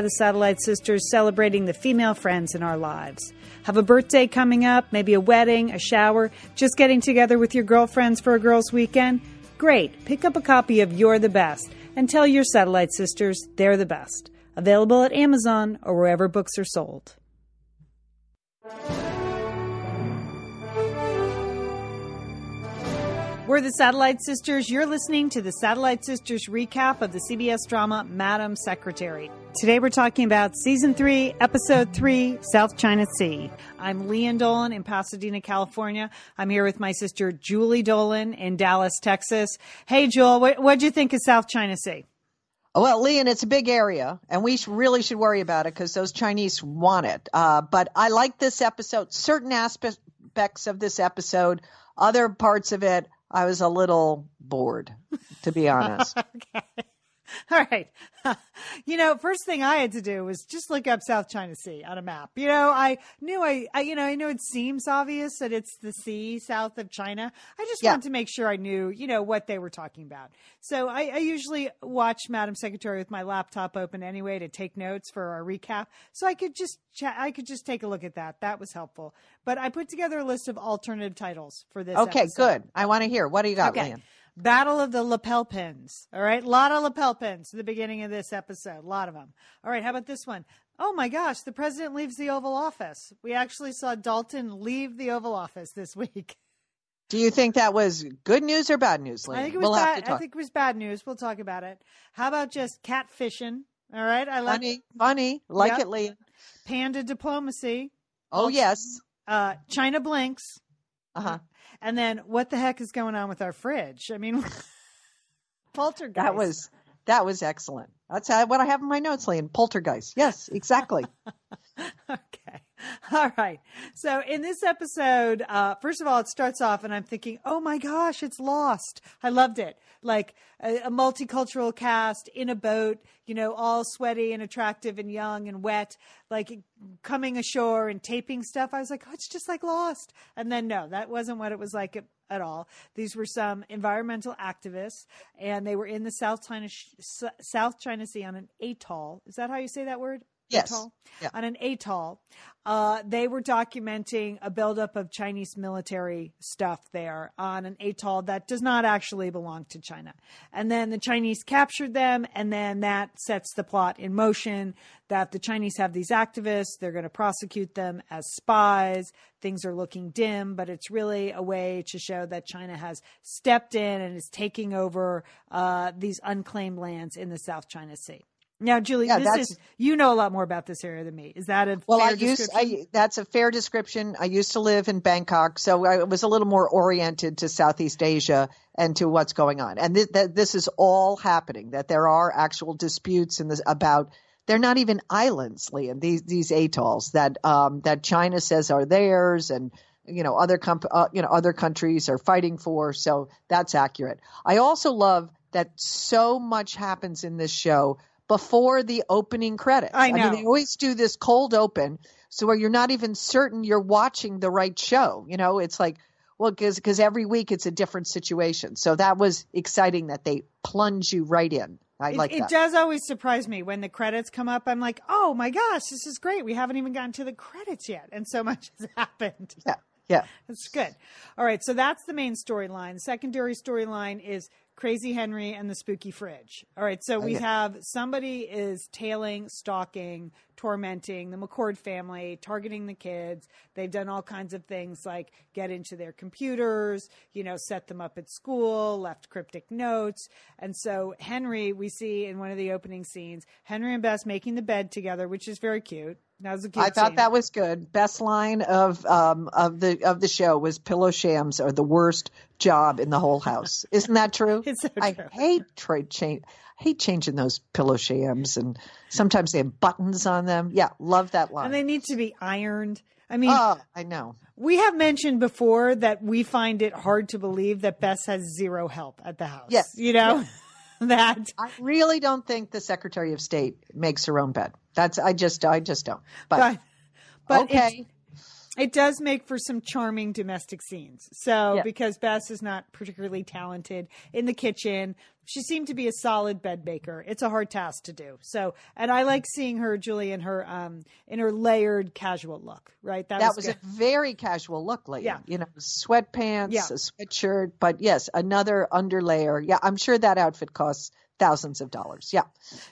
The Satellite Sisters celebrating the female friends in our lives. Have a birthday coming up, maybe a wedding, a shower, just getting together with your girlfriends for a girls' weekend? Great. Pick up a copy of You're the Best and tell your Satellite Sisters they're the best. Available at Amazon or wherever books are sold. We're the Satellite Sisters. You're listening to the Satellite Sisters recap of the CBS drama Madam Secretary. Today we're talking about season three, episode three, South China Sea. I'm Lian Dolan in Pasadena, California. I'm here with my sister Julie Dolan in Dallas, Texas. Hey, Jewel, what, what'd you think of South China Sea? Well, Lian, it's a big area, and we really should worry about it because those Chinese want it. Uh, but I like this episode. Certain aspects of this episode, other parts of it, I was a little bored, to be honest. okay. All right. you know, first thing I had to do was just look up South China Sea on a map. You know, I knew I, I you know, I know it seems obvious that it's the sea south of China. I just yeah. wanted to make sure I knew, you know, what they were talking about. So I, I usually watch Madam Secretary with my laptop open anyway to take notes for our recap. So I could just chat, I could just take a look at that. That was helpful. But I put together a list of alternative titles for this. Okay, episode. good. I want to hear. What do you got, okay. Battle of the lapel pins. All right. A lot of lapel pins at the beginning of this episode. A lot of them. All right. How about this one? Oh my gosh. The president leaves the Oval Office. We actually saw Dalton leave the Oval Office this week. Do you think that was good news or bad news, Lian? I think it was we'll bad. I think it was bad news. We'll talk about it. How about just catfishing? All right. I like funny, funny. Like yep. it, Lian. Panda diplomacy. Oh, yes. Uh, China blinks. Uh huh. And then what the heck is going on with our fridge? I mean, poltergeist. That was that was excellent. That's what I have in my notes, Lian. Poltergeist. Yes, exactly. All right. So in this episode, uh, first of all, it starts off and I'm thinking, oh my gosh, it's lost. I loved it. Like a, a, multicultural cast in a boat, you know, all sweaty and attractive and young and wet, like coming ashore and taping stuff. I was like, oh, it's just like lost. And then no, that wasn't what it was like at, at all. These were some environmental activists and they were in the South China, South China Sea on an atoll. Is that how you say that word? Yes. atoll, yeah. on an atoll. Uh, they were documenting a buildup of Chinese military stuff there on an atoll that does not actually belong to China. And then the Chinese captured them, and then that sets the plot in motion that the Chinese have these activists. They're going to prosecute them as spies. Things are looking dim, but it's really a way to show that China has stepped in and is taking over uh, these unclaimed lands in the South China Sea. Now, Julie, yeah, this is you know a lot more about this area than me. Is that a well? I used I, that's a fair description. I used to live in Bangkok, so I was a little more oriented to Southeast Asia and to what's going on. And th- th- this is all happening. That there are actual disputes in this about. They're not even islands, Lian. These these atolls that um, that China says are theirs, and you know other comp- uh, you know other countries are fighting for. So that's accurate. I also love that so much happens in this show before the opening credits. I know. I mean, they always do this cold open, so where you're not even certain you're watching the right show. You know, it's like, well, because every week it's a different situation. So that was exciting that they plunge you right in. I it, like it that. does always surprise me when the credits come up. I'm like, oh my gosh, this is great. We haven't even gotten to the credits yet, and so much has happened. Yeah. Yeah. That's good. All right. So that's the main storyline. Secondary storyline is Crazy Henry and the Spooky Fridge. All right, so oh, we have somebody is tailing, stalking, tormenting the McCord family, targeting the kids. They've done all kinds of things like get into their computers, you know, set them up at school, left cryptic notes. And so Henry, we see in one of the opening scenes, Henry and Bess making the bed together, which is very cute. That was a cute I thought scene. that was good. Best line of um, of the of the show was pillow shams are the worst job in the whole house. Isn't that true? it's so I true. hate trade change. hate changing those pillow shams, and sometimes they have buttons on them. Yeah, love that line. And they need to be ironed. I mean, oh, I know. We have mentioned before that we find it hard to believe that Bess has zero help at the house. Yes, you know. that I really don't think the Secretary of State makes her own bed. That's I just I just don't. But, but, but okay. It does make for some charming domestic scenes. So, Yeah. because Bess is not particularly talented in the kitchen, she seemed to be a solid bed maker. It's a hard task to do. So, and I like seeing her, Julie, in her um in her layered casual look. Right, That was good. a very casual look, lady. Yeah. You know, sweatpants, Yeah. a sweatshirt, but yes, another underlayer. Yeah, I'm sure that outfit costs thousands of dollars. Yeah.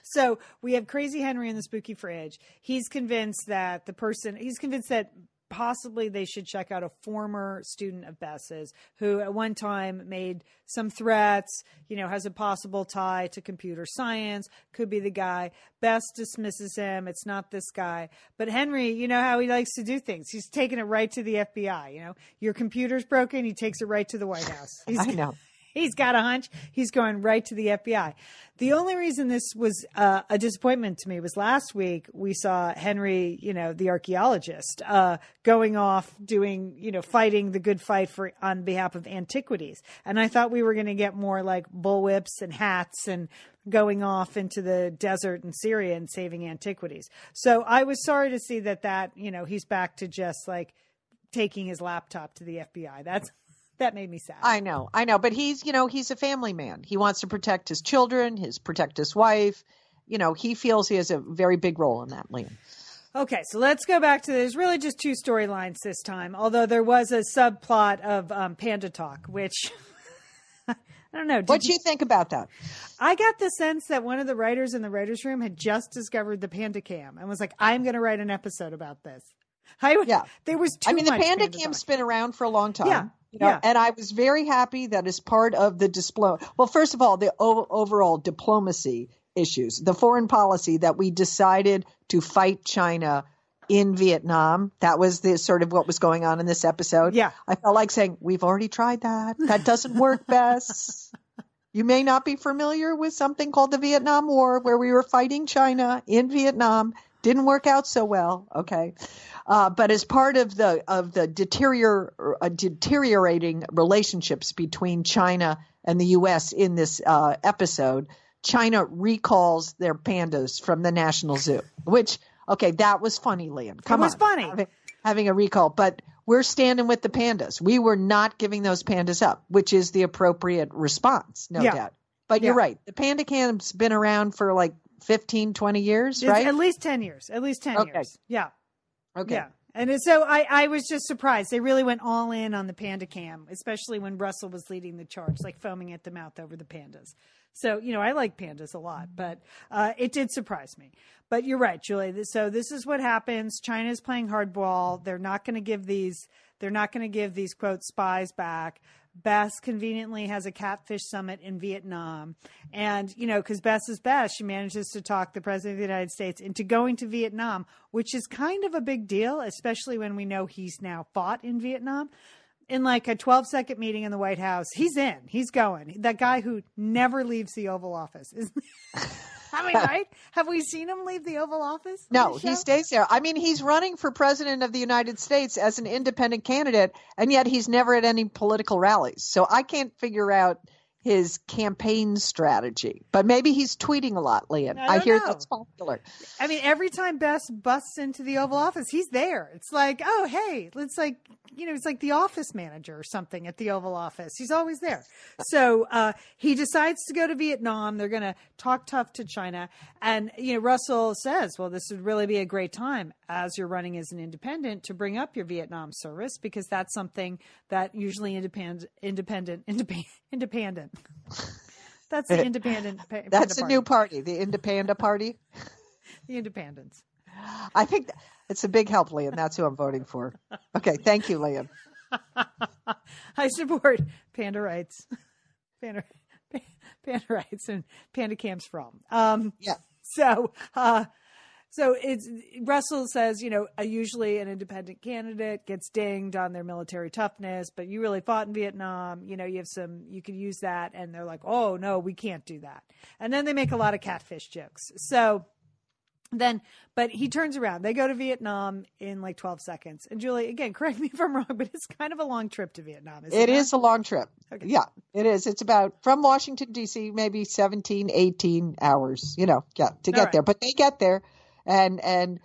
So we have Crazy Henry in the spooky fridge. He's convinced that the person, he's convinced that possibly they should check out a former student of Bess's who at one time made some threats, you know, has a possible tie to computer science, could be the guy. Bess dismisses him. It's not this guy. But Henry, you know how he likes to do things. He's taking it right to the FBI, you know. Your computer's broken, he takes it right to the White House. He's I know. He's got a hunch. He's going right to the FBI. The only reason this was uh, a disappointment to me was last week we saw Henry, you know, the archaeologist, uh, going off doing, you know, fighting the good fight for on behalf of antiquities, and I thought we were going to get more like bullwhips and hats and going off into the desert in Syria and saving antiquities. So I was sorry to see that that you know he's back to just like taking his laptop to the FBI. That's that made me sad. I know, I know, but he's, you know, he's a family man. He wants to protect his children, his protect his wife. You know, he feels he has a very big role in that, Lian. Okay, so let's go back to there's really just two storylines this time, although there was a subplot of um, Panda Talk, which I don't know. What do you think about that? I got the sense that one of the writers in the writers' room had just discovered the Panda Cam and was like, "I'm going to write an episode about this." I, Yeah. there was I mean, the Panda Panda Cam's Talk. been around for a long time. Yeah, You know, yeah. and I was very happy that as part of the display, well, first of all, the o- overall diplomacy issues, the foreign policy that we decided to fight China in Vietnam. That was the sort of what was going on in this episode. Yeah. I felt like saying, we've already tried that. That doesn't work best. You may not be familiar with something called the Vietnam War, where we were fighting China in Vietnam. Didn't work out so well. Okay, uh, but as part of the of the deterior, uh, deteriorating relationships between China and the U.S. in this uh, episode, China recalls their pandas from the National Zoo. Which okay, that was funny, Lian. Come was on, funny. Having, having a recall, but we're standing with the pandas. We were not giving those pandas up, which is the appropriate response, no Yeah. doubt. But you're right. The panda cam's been around for like 15, 20 years, right? At least ten years. At least ten Okay. years. Yeah. Okay. Yeah. And so I, I was just surprised. They really went all in on the panda cam, especially when Russell was leading the charge, like foaming at the mouth over the pandas. So, you know, I like pandas a lot, but uh, it did surprise me. But you're right, Julie. So this is what happens. China's playing hardball. They're not going to give these, they're not going to give these quote spies back. Bess conveniently has a catfish summit in Vietnam. And, you know, because Bess is Bess, she manages to talk the president of the United States into going to Vietnam, which is kind of a big deal, especially when we know he's now fought in Vietnam. In like a 12 second meeting in the White House, he's in, he's going. That guy who never leaves the Oval Office. I mean, right? Have we seen him leave the Oval Office? No, he stays there. I mean, he's running for president of the United States as an independent candidate, and yet he's never at any political rallies. So I can't figure out his campaign strategy. But maybe he's tweeting a lot, Lian. I I, hear know. that's popular. I mean, every time Bess busts into the Oval Office, he's there. It's like, oh, hey, it's like, you know, it's like the office manager or something at the Oval Office. He's always there. So uh, he decides to go to Vietnam. They're going to talk tough to China. And, you know, Russell says, well, this would really be a great time as you're running as an independent to bring up your Vietnam service because that's something that usually independent, independent, independent, independent. That's the independent. pa- That's a new party. the Independent Party. The independents. I think it's a big help, Lian. That's who I'm voting for. Okay, thank you, Lian. I support panda rights, panda, panda rights, and panda camps from. Um, Yeah. so, uh, so it's Russell says, you know, uh, usually an independent candidate gets dinged on their military toughness, but you really fought in Vietnam. You know, you have some, you could use that, and they're like, oh no, we can't do that. And then they make a lot of catfish jokes. So then but he turns around they go to vietnam in like 12 seconds and julie again correct me if i'm wrong but it's kind of a long trip to vietnam is It it is a long trip. Okay. Yeah, it is. It's about from Washington D.C. maybe 17, 18 hours. You know, yeah, to get right. there. But they get there, and and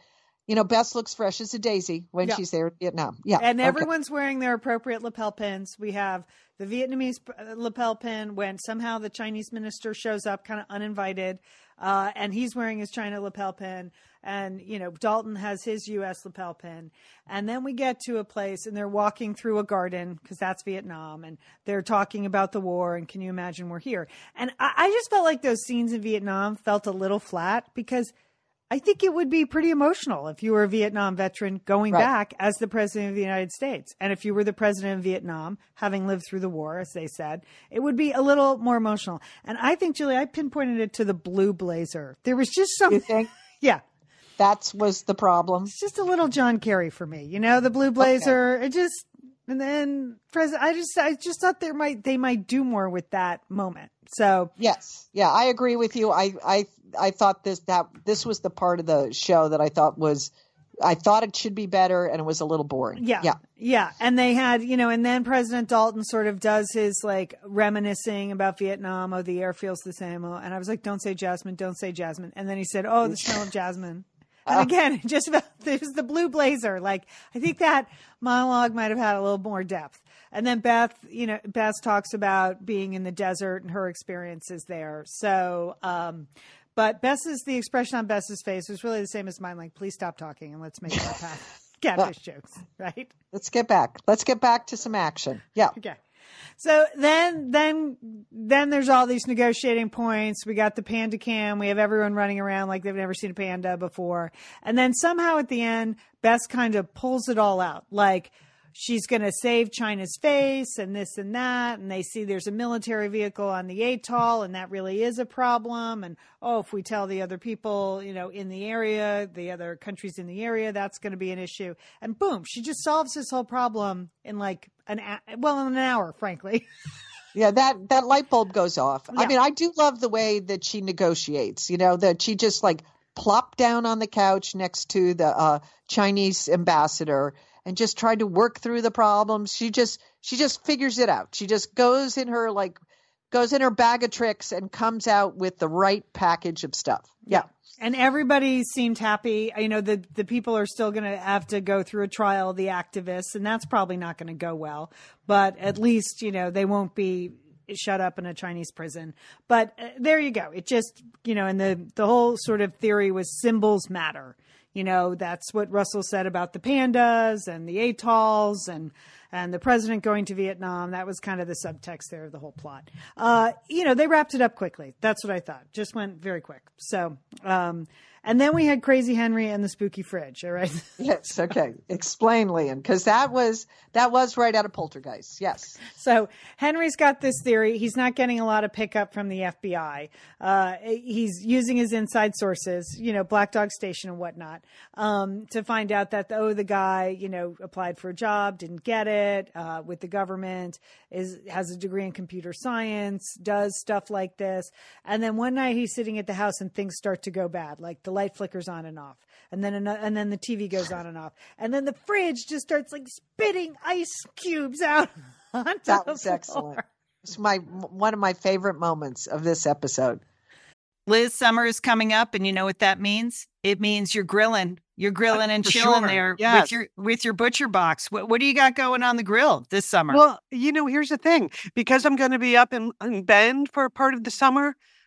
you know, Bess looks fresh as a daisy when Yeah. she's there in Vietnam. Yeah. and okay. everyone's wearing their appropriate lapel pins. We have the Vietnamese uh, lapel pin when somehow the Chinese minister shows up kind of uninvited, uh, and he's wearing his China lapel pin. And, you know, Dalton has his U.S. lapel pin. And then we get to a place and they're walking through a garden because that's Vietnam and they're talking about the war. And can you imagine we're here? And I, I just felt like those scenes in Vietnam felt a little flat because I think it would be pretty emotional if you were a Vietnam veteran going Right. back as the president of the United States. And if you were the president of Vietnam, having lived through the war, as they said, it would be a little more emotional. And I think, Julie, I pinpointed it to the blue blazer. There was just something. Yeah, that was the problem? it's just a little John Kerry for me. You know, the blue blazer, okay. it just, and then president, I just, I just thought there might, they might do more with that moment. So, Yes. Yeah, I agree with you. I I I thought this that this was the part of the show that I thought was I thought it should be better and it was a little boring. Yeah. Yeah. Yeah. And they had, you know, and then President Dalton sort of does his like reminiscing about Vietnam. Oh, the air feels the same. Oh, and I was like, don't say Jasmine, don't say Jasmine. And then he said, oh, the smell of Jasmine. And again, just about, there's the blue blazer. Like, I think that monologue might have had a little more depth. And then Bess, you know, Bess talks about being in the desert and her experiences there. So, um, but Bess's, the expression on Bess's face was really the same as mine. Like, please stop talking and let's make catfish jokes, right? Let's get back. Let's get back to some action. Yeah. Okay. So then, then, then there's all these negotiating points. We got the panda cam. We have everyone running around like they've never seen a panda before. And then somehow at the end, Bess kind of pulls it all out. Like she's going to save China's face and this and that. And they see there's a military vehicle on the atoll and that really is a problem. And oh, if we tell the other people, you know, in the area, the other countries in the area, that's going to be an issue. And boom, she just solves this whole problem in like an, well, in an hour, frankly. Yeah, that that light bulb goes off. Yeah. I mean, I do love the way that she negotiates. You know, that she just like plopped down on the couch next to the uh, Chinese ambassador and just tried to work through the problems. She just she just figures it out. She just goes in her like goes in her bag of tricks and comes out with the right package of stuff. Yeah. and everybody seemed happy. You know, the the people are still going to have to go through a trial, the activists, and that's probably not going to go well. But at least you know they won't be shut up in a Chinese prison. But uh, there you go. It just you know, and the the whole sort of theory was symbols matter. You know, that's what Russell said about the pandas and the atolls and and the president going to Vietnam. That was kind of the subtext there of the whole plot. Uh, you know, they wrapped it up quickly. That's what I thought. Just went very quick. So, um, and then we had Crazy Henry and the spooky fridge. All right. Yes. Okay. Explain, Lian, because that was that was right out of Poltergeist. Yes. So Henry's got this theory. He's not getting a lot of pickup from the FBI. Uh, he's using his inside sources, you know, Black Dog Station and whatnot, um, to find out that oh, the guy, you know, applied for a job, didn't get it uh, with the government, is has a degree in computer science, does stuff like this, and then one night he's sitting at the house and things start to go bad, like the light flickers on and off, and then ano- and then the TV goes on and off, and then the fridge just starts like spitting ice cubes out. onto That the was floor. excellent. It's my one of my favorite moments of this episode. Liz, summer is coming up, and you know what that means? It means you're grilling. You're grilling uh, and for chilling sure. there Yes. with your with your butcher box. What what do you got going on the grill this summer? Well, you know, here's the thing. Because I'm going to be up in, in Bend for part of the summer,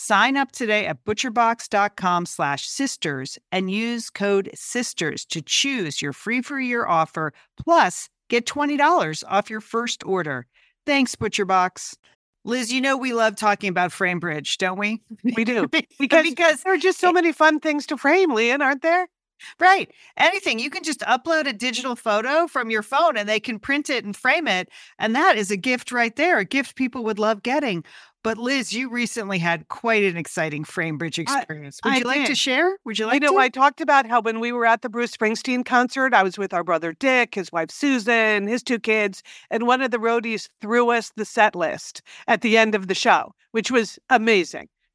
Sign up today at butcherbox.com slash sisters and use code SISTERS to choose your free for year offer plus get $20 off your first order. Thanks, ButcherBox. Liz, you know we love talking about FrameBridge, don't we? We do. Because, because there are just so many fun things to frame, Lian, aren't there? Right. Anything. You can just upload a digital photo from your phone and they can print it and frame it. And that is a gift right there, a gift people would love getting. But Liz, you recently had quite an exciting FrameBridge experience. Would I you like to share? Would you like you know, to? I talked about how when we were at the Bruce Springsteen concert, I was with our brother Dick, his wife Susan, his two kids, and one of the roadies threw us the set list at the end of the show, which was amazing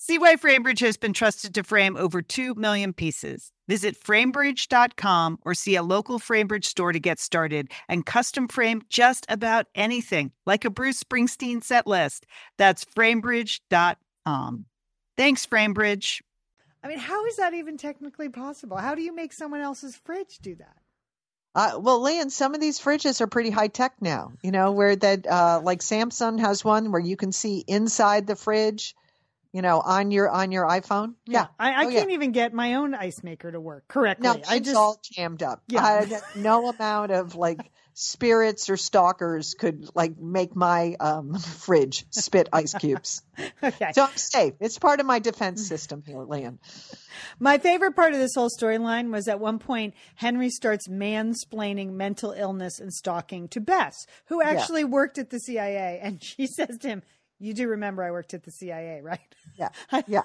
See why FrameBridge has been trusted to frame over 2 million pieces. Visit framebridge.com or see a local FrameBridge store to get started and custom frame just about anything, like a Bruce Springsteen set list. That's framebridge.com. Thanks, FrameBridge. I mean, how is that even technically possible? How do you make someone else's fridge do that? Uh, well, Lian, some of these fridges are pretty high tech now. You know, where that uh, like Samsung has one where you can see inside the fridge. You know, on your on your iPhone. Yeah, I, I Oh, can't even get my own ice maker to work correctly. No, I it's just all jammed up. Yeah. I- no amount of like spirits or stalkers could like make my um, fridge spit ice cubes. okay. So I'm safe. It's part of my defense system here, Lian. My favorite part of this whole storyline was at one point Henry starts mansplaining mental illness and stalking to Bess, who actually worked at the CIA, and she says to him, "You do remember I worked at the CIA, right?" Yeah, yeah.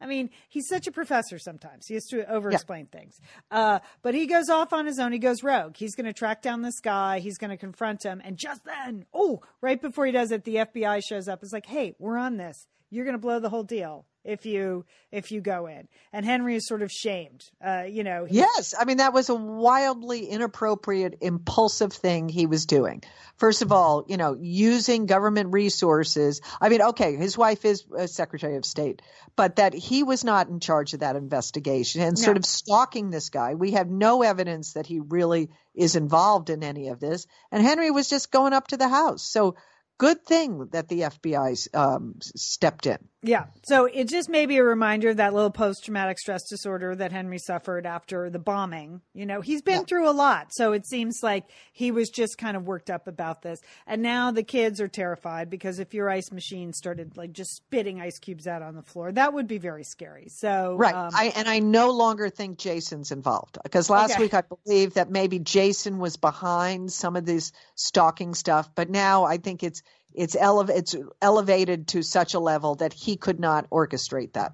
I mean, he's such a professor sometimes. He has to over explain things. Uh, but he goes off on his own. He goes rogue. He's going to track down this guy. He's going to confront him. And just then, oh, right before he does it, the FBI shows up. It's like, hey, we're on this. You're going to blow the whole deal if you if you go in. And Henry is sort of shamed. Uh, you know, he- Yes, I mean that was a wildly inappropriate, impulsive thing he was doing. First of all, you know, using government resources. I mean, okay, his wife is a Secretary of State, but that he was not in charge of that investigation and sort of stalking this guy. We have no evidence that he really is involved in any of this. And Henry was just going up to the house. So good thing that the FBI um, stepped in. Yeah. So it just may be a reminder of that little post traumatic stress disorder that Henry suffered after the bombing. You know, he's been Yeah. through a lot. So it seems like he was just kind of worked up about this. And now the kids are terrified because if your ice machine started like just spitting ice cubes out on the floor, that would be very scary. So, Right. um, I and I no longer think Jason's involved because last Okay. week I believe that maybe Jason was behind some of this stalking stuff, but now I think it's it's elev- it's elevated to such a level that he could not orchestrate that.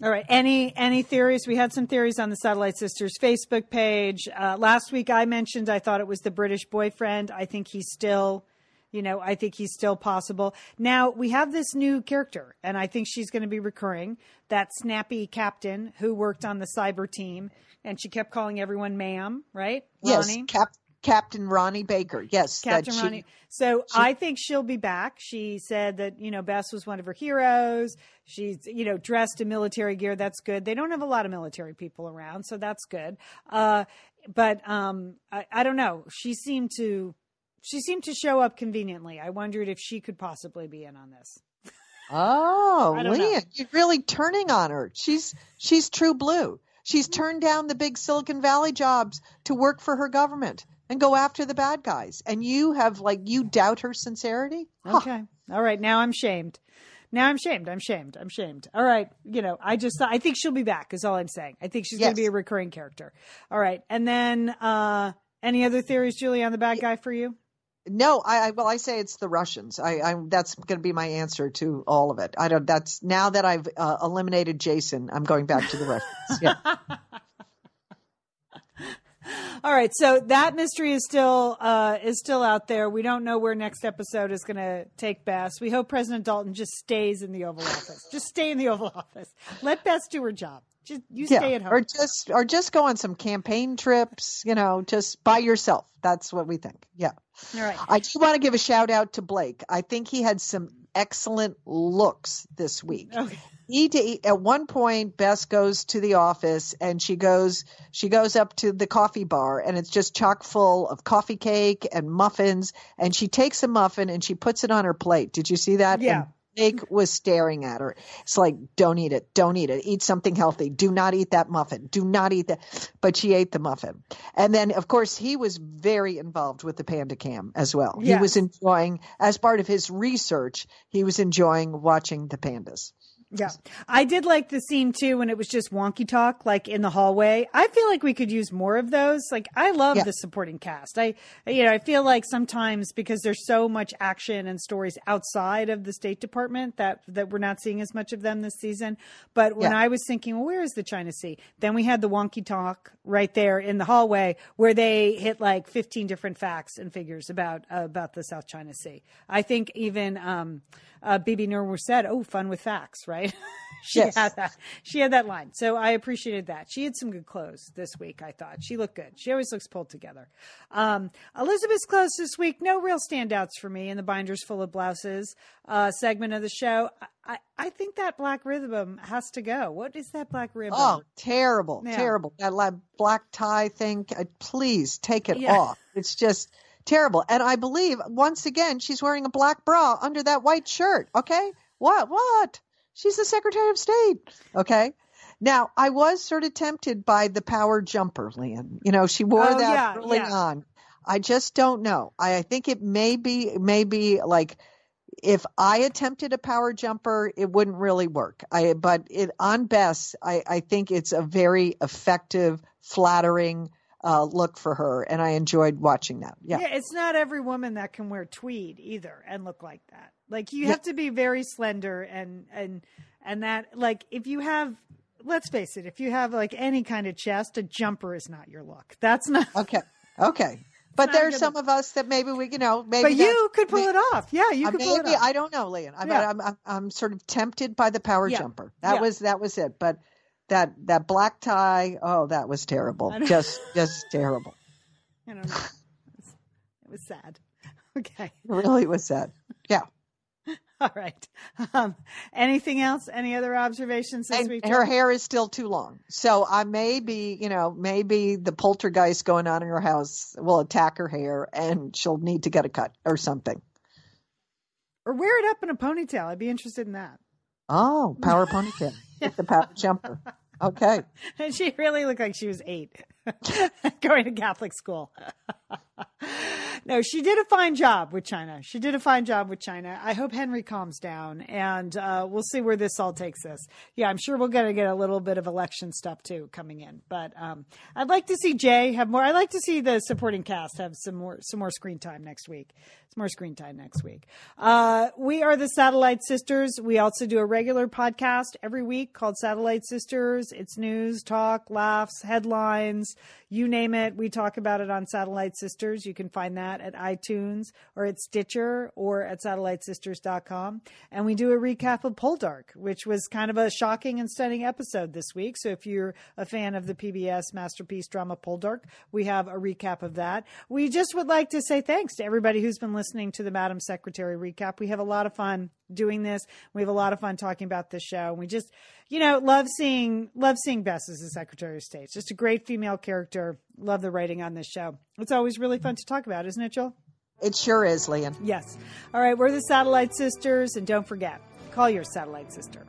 All right. Any any theories? We had some theories on the Satellite Sisters Facebook page. Uh, last week I mentioned I thought it was the British boyfriend. I think he's still, you know, I think he's still possible. Now we have this new character, and I think she's going to be recurring. That snappy captain who worked on the cyber team, and she kept calling everyone "ma'am," right? Yes, Cap- Captain Ronnie Baker. Yes, Captain she, Ronnie. So she, I think she'll be back. She said that you know Bess was one of her heroes. She's you know dressed in military gear. That's good. They don't have a lot of military people around, so that's good. Uh, but um, I, I don't know. She seemed to she seemed to show up conveniently. I wondered if she could possibly be in on this. Oh, Leah, you're really turning on her. She's she's true blue. She's turned down the big Silicon Valley jobs to work for her government and go after the bad guys. And you have like you doubt her sincerity? Okay. Huh. All right, now I'm shamed. Now I'm shamed. I'm shamed. I'm shamed. All right. You know, I just I think she'll be back is all I'm saying. I think she's yes. going to be a recurring character. All right. And then uh any other theories, Julie, on the bad guy for you? No, I, I well, I say it's the Russians. I, I that's going to be my answer to all of it. I don't. That's now that I've uh, eliminated Jason, I'm going back to the Russians. Yeah. all right, so that mystery is still uh, is still out there. We don't know where next episode is going to take Bess. We hope President Dalton just stays in the Oval Office. Just stay in the Oval Office. Let Bess do her job. Just you yeah, stay at home, or just or just go on some campaign trips. You know, just by yourself. That's what we think. Yeah. All right. I do want to give a shout out to Blake. I think he had some excellent looks this week. Okay. At one point, Bess goes to the office and she goes she goes up to the coffee bar and it's just chock full of coffee cake and muffins and she takes a muffin and she puts it on her plate. Did you see that? Yeah. And Jake was staring at her. It's like, don't eat it. Don't eat it. Eat something healthy. Do not eat that muffin. Do not eat that. But she ate the muffin. And then, of course, he was very involved with the Panda Cam as well. Yes. He was enjoying, as part of his research, he was enjoying watching the pandas. Yeah. I did like the scene too when it was just wonky talk, like in the hallway. I feel like we could use more of those. Like I love yeah. the supporting cast. I, you know, I feel like sometimes because there's so much action and stories outside of the State Department that, that we're not seeing as much of them this season. But when yeah. I was thinking, well, where is the China Sea? Then we had the wonky talk right there in the hallway where they hit like 15 different facts and figures about, uh, about the South China Sea. I think even, um, uh, Bibi Noor said, "Oh, fun with facts," right? she yes. had that. She had that line, so I appreciated that. She had some good clothes this week. I thought she looked good. She always looks pulled together. Um, Elizabeth's clothes this week, no real standouts for me in the binders full of blouses uh, segment of the show. I, I think that black ribbon has to go. What is that black ribbon? Oh, terrible, yeah. terrible! That black tie thing. Uh, please take it yeah. off. It's just terrible. And I believe once again she's wearing a black bra under that white shirt. Okay, what what? She's the Secretary of State. Okay. Now I was sort of tempted by the power jumper, Lian. You know, she wore oh, that yeah, early yeah. on. I just don't know. I, I think it may be maybe like if I attempted a power jumper, it wouldn't really work. I but it on Bess, I, I think it's a very effective, flattering uh, look for her, and I enjoyed watching that. Yeah. yeah, it's not every woman that can wear tweed either and look like that. Like you yeah. have to be very slender and and and that like if you have let's face it, if you have like any kind of chest, a jumper is not your look. That's not okay. Okay. But there's some of us that maybe we, you know, maybe. But you could pull maybe, it off. Yeah, you uh, could maybe, pull it off. I don't know, Lian. I'm, yeah. I'm, I'm, I'm, sort of tempted by the power yeah. jumper. That yeah. was that was it. But that that black tie, oh, that was terrible. Just just terrible. I don't know. It was sad. Okay. It really was sad. Yeah. All right. Um, anything else? Any other observations this and week? Her hair is still too long. So I may be, you know, maybe the poltergeist going on in her house will attack her hair and she'll need to get a cut or something. Or wear it up in a ponytail. I'd be interested in that. Oh, power ponytail. Get the power jumper. Okay. And she really looked like she was eight going to Catholic school. No, she did a fine job with China. She did a fine job with China. I hope Henry calms down and uh, we'll see where this all takes us. Yeah, I'm sure we're going to get a little bit of election stuff too coming in. But um, I'd like to see Jay have more. I'd like to see the supporting cast have some more some more screen time next week. Some more screen time next week. Uh, we are the Satellite Sisters. We also do a regular podcast every week called Satellite Sisters. It's news, talk, laughs, headlines, you name it. We talk about it on Satellite Sisters. You can find that at iTunes or at Stitcher or at satellitesisters.com. And we do a recap of Poldark, which was kind of a shocking and stunning episode this week. So if you're a fan of the PBS masterpiece drama Poldark, we have a recap of that. We just would like to say thanks to everybody who's been listening to the Madam Secretary recap. We have a lot of fun doing this. We have a lot of fun talking about this show. And We just, you know, love seeing love seeing Bess as the Secretary of State. Just a great female character. Love the writing on this show. It's always really fun to talk about, isn't it, Jill? It sure is, Lian. Yes. All right, we're the Satellite Sisters, and don't forget, call your satellite sister.